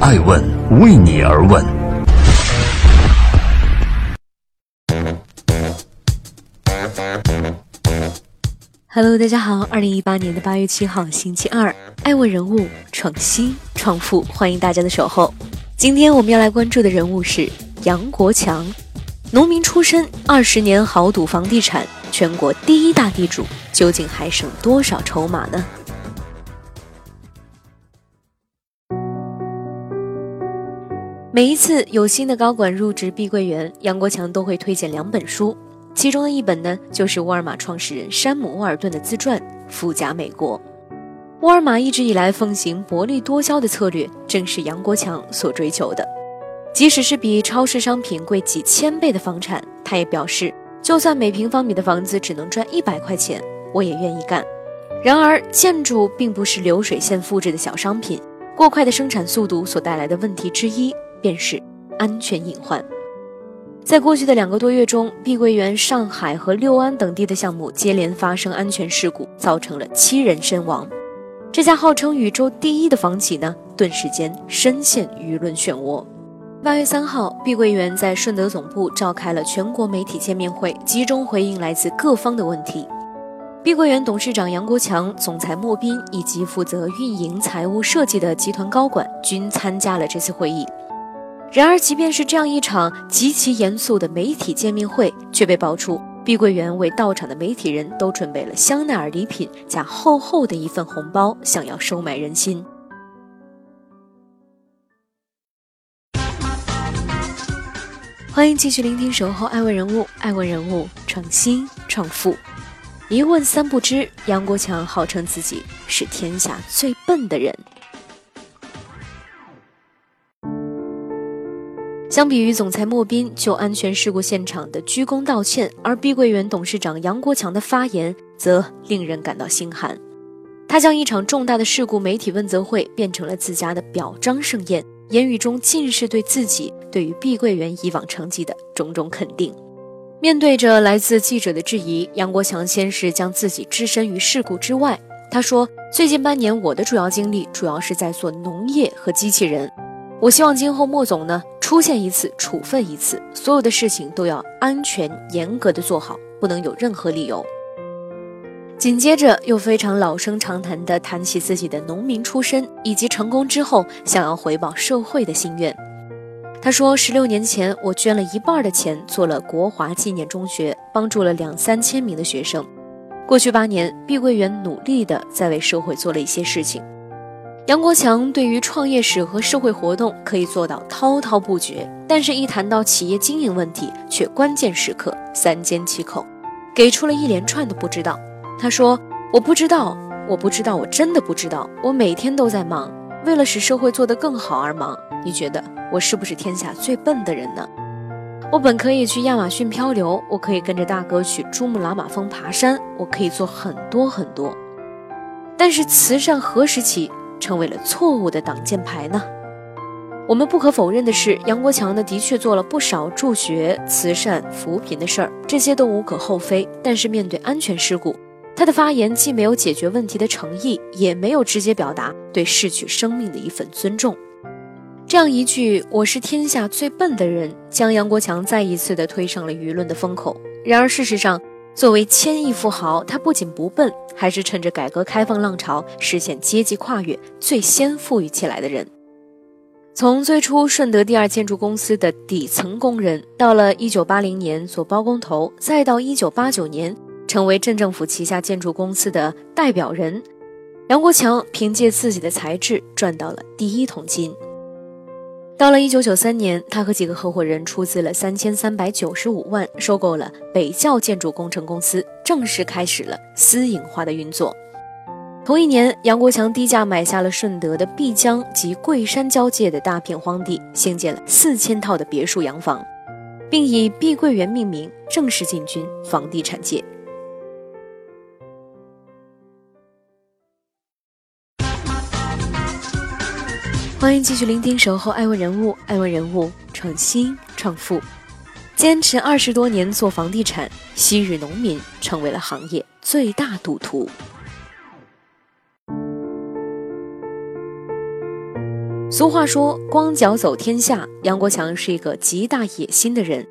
爱问为你而问。Hello，大家好，二零一八年的八月七号，星期二，爱问人物创新创富，欢迎大家的守候。今天我们要来关注的人物是杨国强，农民出身，二十年豪赌房地产，全国第一大地主，究竟还剩多少筹码呢？每一次有新的高管入职碧桂园，杨国强都会推荐两本书，其中的一本呢，就是沃尔玛创始人山姆·沃尔顿的自传《富甲美国》。沃尔玛一直以来奉行薄利多销的策略，正是杨国强所追求的。即使是比超市商品贵几千倍的房产，他也表示，就算每平方米的房子只能赚一百块钱，我也愿意干。然而，建筑并不是流水线复制的小商品，过快的生产速度所带来的问题之一。便是安全隐患。在过去的两个多月中，碧桂园上海和六安等地的项目接连发生安全事故，造成了七人身亡。这家号称宇宙第一的房企呢，顿时间深陷舆论漩涡。八月三号，碧桂园在顺德总部召开了全国媒体见面会，集中回应来自各方的问题。碧桂园董事长杨国强、总裁莫斌以及负责运营、财务、设计的集团高管均参加了这次会议。然而，即便是这样一场极其严肃的媒体见面会，却被爆出碧桂园为到场的媒体人都准备了香奈儿礼品加厚厚的一份红包，想要收买人心。欢迎继续聆听《守候爱问人物》，爱问人物创新创富，一问三不知。杨国强号称自己是天下最笨的人。相比于总裁莫斌就安全事故现场的鞠躬道歉，而碧桂园董事长杨国强的发言则令人感到心寒。他将一场重大的事故媒体问责会变成了自家的表彰盛宴，言语中尽是对自己对于碧桂园以往成绩的种种肯定。面对着来自记者的质疑，杨国强先是将自己置身于事故之外。他说：“最近半年，我的主要精力主要是在做农业和机器人。我希望今后莫总呢。”出现一次处分一次，所有的事情都要安全严格的做好，不能有任何理由。紧接着又非常老生常谈的谈起自己的农民出身，以及成功之后想要回报社会的心愿。他说：“十六年前，我捐了一半的钱做了国华纪念中学，帮助了两三千名的学生。过去八年，碧桂园努力的在为社会做了一些事情。”杨国强对于创业史和社会活动可以做到滔滔不绝，但是，一谈到企业经营问题，却关键时刻三缄其口，给出了一连串的不知道。他说：“我不知道，我不知道，我真的不知道。我每天都在忙，为了使社会做得更好而忙。你觉得我是不是天下最笨的人呢？我本可以去亚马逊漂流，我可以跟着大哥去珠穆朗玛峰爬山，我可以做很多很多。但是，慈善何时起？”成为了错误的挡箭牌呢？我们不可否认的是，杨国强呢的确做了不少助学、慈善、扶贫的事儿，这些都无可厚非。但是面对安全事故，他的发言既没有解决问题的诚意，也没有直接表达对逝去生命的一份尊重。这样一句“我是天下最笨的人”，将杨国强再一次的推上了舆论的风口。然而事实上，作为千亿富豪，他不仅不笨，还是趁着改革开放浪潮实现阶级跨越最先富裕起来的人。从最初顺德第二建筑公司的底层工人，到了1980年做包工头，再到1989年成为镇政府旗下建筑公司的代表人，杨国强凭借自己的才智赚到了第一桶金。到了一九九三年，他和几个合伙人出资了三千三百九十五万，收购了北窖建筑工程公司，正式开始了私营化的运作。同一年，杨国强低价买下了顺德的碧江及桂山交界的大片荒地，兴建了四千套的别墅洋房，并以碧桂园命名，正式进军房地产界。欢迎继续聆听《守候爱问人物》，爱问人物创新创富，坚持二十多年做房地产，昔日农民成为了行业最大赌徒。俗话说“光脚走天下”，杨国强是一个极大野心的人。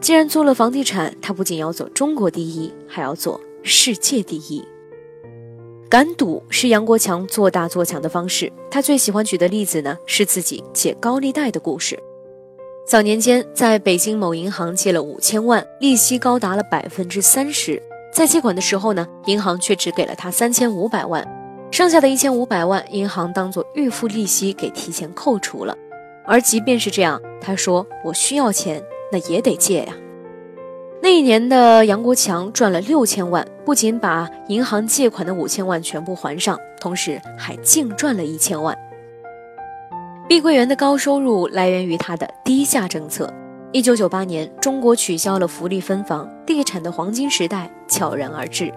既然做了房地产，他不仅要做中国第一，还要做世界第一。敢赌是杨国强做大做强的方式。他最喜欢举的例子呢，是自己借高利贷的故事。早年间，在北京某银行借了五千万，利息高达了百分之三十。在借款的时候呢，银行却只给了他三千五百万，剩下的一千五百万，银行当做预付利息给提前扣除了。而即便是这样，他说：“我需要钱，那也得借呀。”那一年的杨国强赚了六千万，不仅把银行借款的五千万全部还上，同时还净赚了一千万。碧桂园的高收入来源于它的低价政策。一九九八年，中国取消了福利分房，地产的黄金时代悄然而至。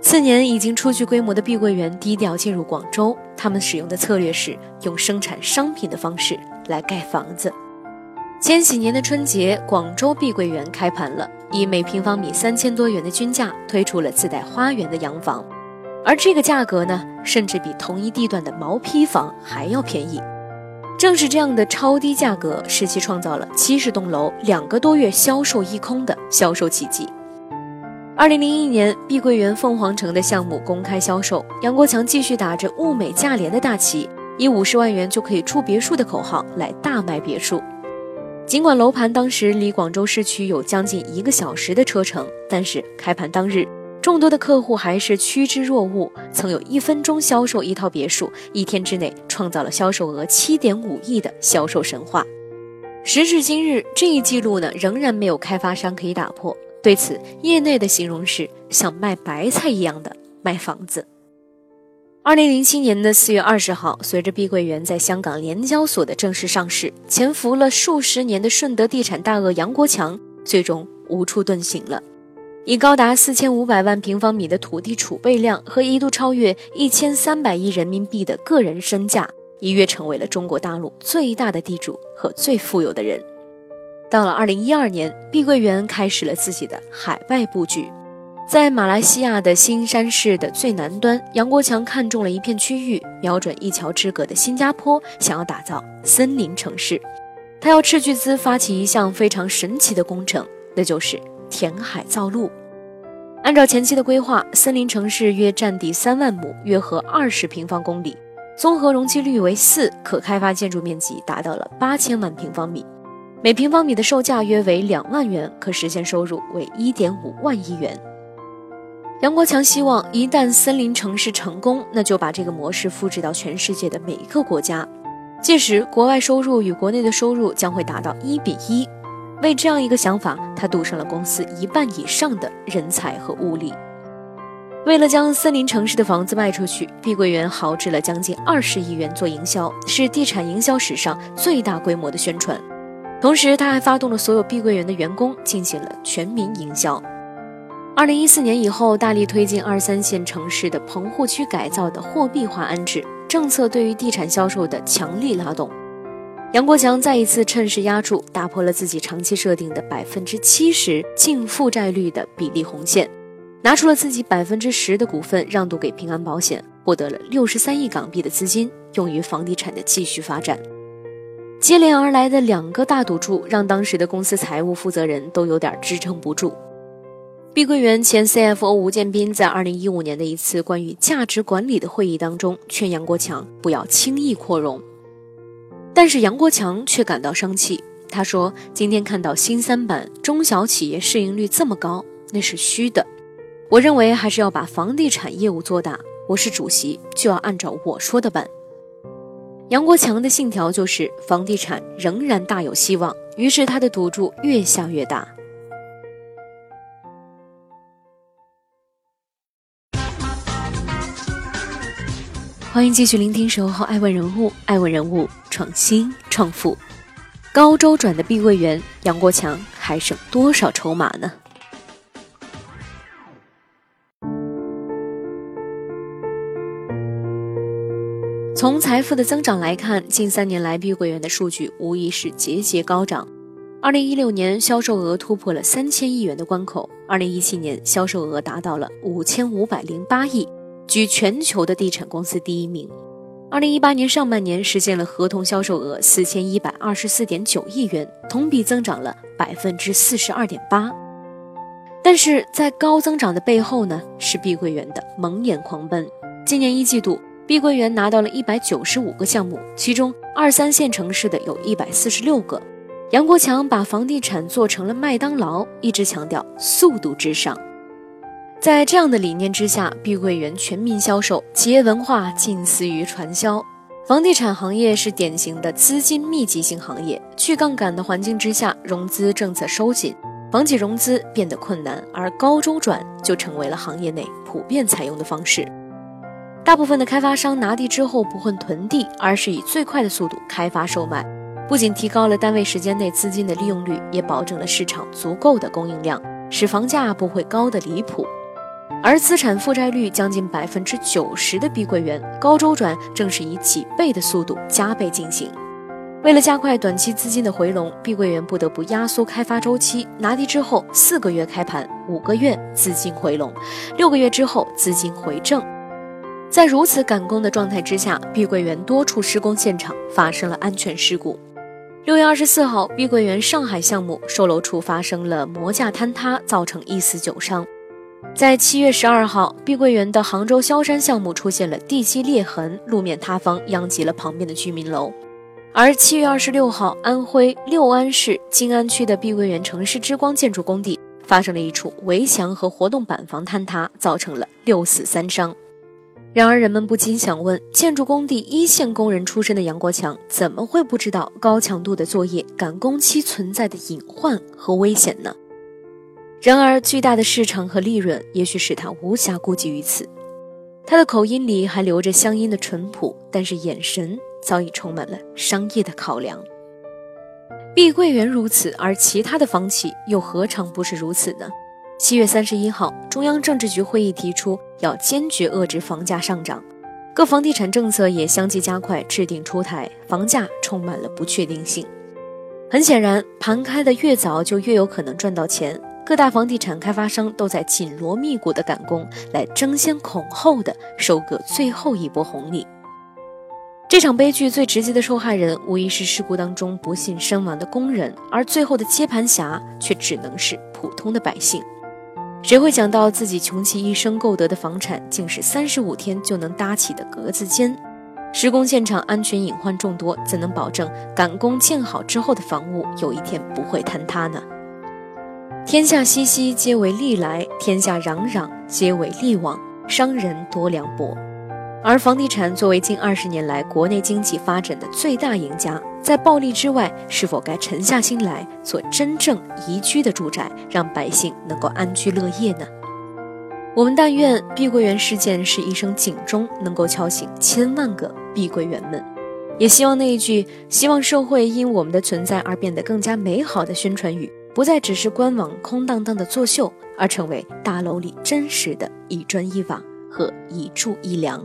次年，已经初具规模的碧桂园低调进入广州，他们使用的策略是用生产商品的方式来盖房子。千禧年的春节，广州碧桂园开盘了，以每平方米三千多元的均价推出了自带花园的洋房，而这个价格呢，甚至比同一地段的毛坯房还要便宜。正是这样的超低价格，使其创造了七十栋楼两个多月销售一空的销售奇迹。二零零一年，碧桂园凤凰城的项目公开销售，杨国强继续打着物美价廉的大旗，以五十万元就可以住别墅的口号来大卖别墅。尽管楼盘当时离广州市区有将近一个小时的车程，但是开盘当日，众多的客户还是趋之若鹜。曾有一分钟销售一套别墅，一天之内创造了销售额七点五亿的销售神话。时至今日，这一记录呢仍然没有开发商可以打破。对此，业内的形容是像卖白菜一样的卖房子。二零零七年的四月二十号，随着碧桂园在香港联交所的正式上市，潜伏了数十年的顺德地产大鳄杨国强最终无处遁形了。以高达四千五百万平方米的土地储备量和一度超越一千三百亿人民币的个人身价，一跃成为了中国大陆最大的地主和最富有的人。到了二零一二年，碧桂园开始了自己的海外布局。在马来西亚的新山市的最南端，杨国强看中了一片区域，瞄准一桥之隔的新加坡，想要打造森林城市。他要斥巨资发起一项非常神奇的工程，那就是填海造陆。按照前期的规划，森林城市约占地三万亩，约合二十平方公里，综合容积率为四，可开发建筑面积达到了八千万平方米，每平方米的售价约为两万元，可实现收入为一点五万亿元。杨国强希望，一旦森林城市成功，那就把这个模式复制到全世界的每一个国家。届时，国外收入与国内的收入将会达到一比一。为这样一个想法，他赌上了公司一半以上的人才和物力。为了将森林城市的房子卖出去，碧桂园豪掷了将近二十亿元做营销，是地产营销史上最大规模的宣传。同时，他还发动了所有碧桂园的员工进行了全民营销。二零一四年以后，大力推进二三线城市的棚户区改造的货币化安置政策，对于地产销售的强力拉动。杨国强再一次趁势压住，打破了自己长期设定的百分之七十净负债率的比例红线，拿出了自己百分之十的股份让渡给平安保险，获得了六十三亿港币的资金，用于房地产的继续发展。接连而来的两个大赌注，让当时的公司财务负责人都有点支撑不住。碧桂园前 CFO 吴建斌在二零一五年的一次关于价值管理的会议当中，劝杨国强不要轻易扩容，但是杨国强却感到生气。他说：“今天看到新三板中小企业市盈率这么高，那是虚的。我认为还是要把房地产业务做大。我是主席，就要按照我说的办。”杨国强的信条就是房地产仍然大有希望，于是他的赌注越下越大。欢迎继续聆听《守候爱问人物》，爱问人物创新创富，高周转的碧桂园，杨国强还剩多少筹码呢？从财富的增长来看，近三年来碧桂园的数据无疑是节节高涨。二零一六年销售额突破了三千亿元的关口，二零一七年销售额达到了五千五百零八亿。居全球的地产公司第一名。二零一八年上半年实现了合同销售额四千一百二十四点九亿元，同比增长了百分之四十二点八。但是在高增长的背后呢，是碧桂园的蒙眼狂奔。今年一季度，碧桂园拿到了一百九十五个项目，其中二三线城市的有一百四十六个。杨国强把房地产做成了麦当劳，一直强调速度至上。在这样的理念之下，碧桂园全民销售，企业文化近似于传销。房地产行业是典型的资金密集型行业，去杠杆的环境之下，融资政策收紧。房企融资变得困难，而高周转就成为了行业内普遍采用的方式。大部分的开发商拿地之后不会囤地，而是以最快的速度开发售卖，不仅提高了单位时间内资金的利用率，也保证了市场足够的供应量，使房价不会高的离谱。而资产负债率将近百分之九十的碧桂园，高周转正是以几倍的速度加倍进行。为了加快短期资金的回笼，碧桂园不得不压缩开发周期，拿地之后四个月开盘，五个月资金回笼，六个月之后资金回正。在如此赶工的状态之下，碧桂园多处施工现场发生了安全事故。六月二十四号，碧桂园上海项目售楼处发生了模架坍塌，造成一死九伤。在七月十二号，碧桂园的杭州萧山项目出现了地基裂痕，路面塌方，殃及了旁边的居民楼。而七月二十六号，安徽六安市静安区的碧桂园城市之光建筑工地发生了一处围墙和活动板房坍塌，造成了六死三伤。然而，人们不禁想问：建筑工地一线工人出身的杨国强，怎么会不知道高强度的作业赶工期存在的隐患和危险呢？然而，巨大的市场和利润也许使他无暇顾及于此。他的口音里还留着乡音的淳朴，但是眼神。早已充满了商业的考量。碧桂园如此，而其他的房企又何尝不是如此呢？七月三十一号，中央政治局会议提出要坚决遏制房价上涨，各房地产政策也相继加快制定出台，房价充满了不确定性。很显然，盘开的越早，就越有可能赚到钱。各大房地产开发商都在紧锣密鼓的赶工，来争先恐后的收割最后一波红利。这场悲剧最直接的受害人，无疑是事故当中不幸身亡的工人，而最后的接盘侠却只能是普通的百姓。谁会想到自己穷其一生购得的房产，竟是三十五天就能搭起的格子间？施工现场安全隐患众多，怎能保证赶工建好之后的房屋有一天不会坍塌呢？天下熙熙，皆为利来；天下攘攘，皆为利往。商人多凉薄。而房地产作为近二十年来国内经济发展的最大赢家，在暴利之外，是否该沉下心来做真正宜居的住宅，让百姓能够安居乐业呢？我们但愿碧桂园事件是一声警钟，能够敲醒千万个碧桂园们。也希望那一句“希望社会因我们的存在而变得更加美好”的宣传语，不再只是官网空荡荡的作秀，而成为大楼里真实的一砖一瓦和一柱一梁。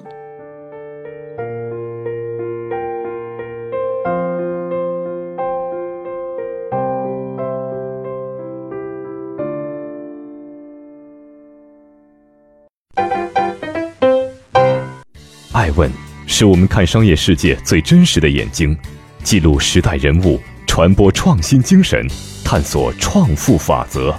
爱问是我们看商业世界最真实的眼睛，记录时代人物，传播创新精神，探索创富法则。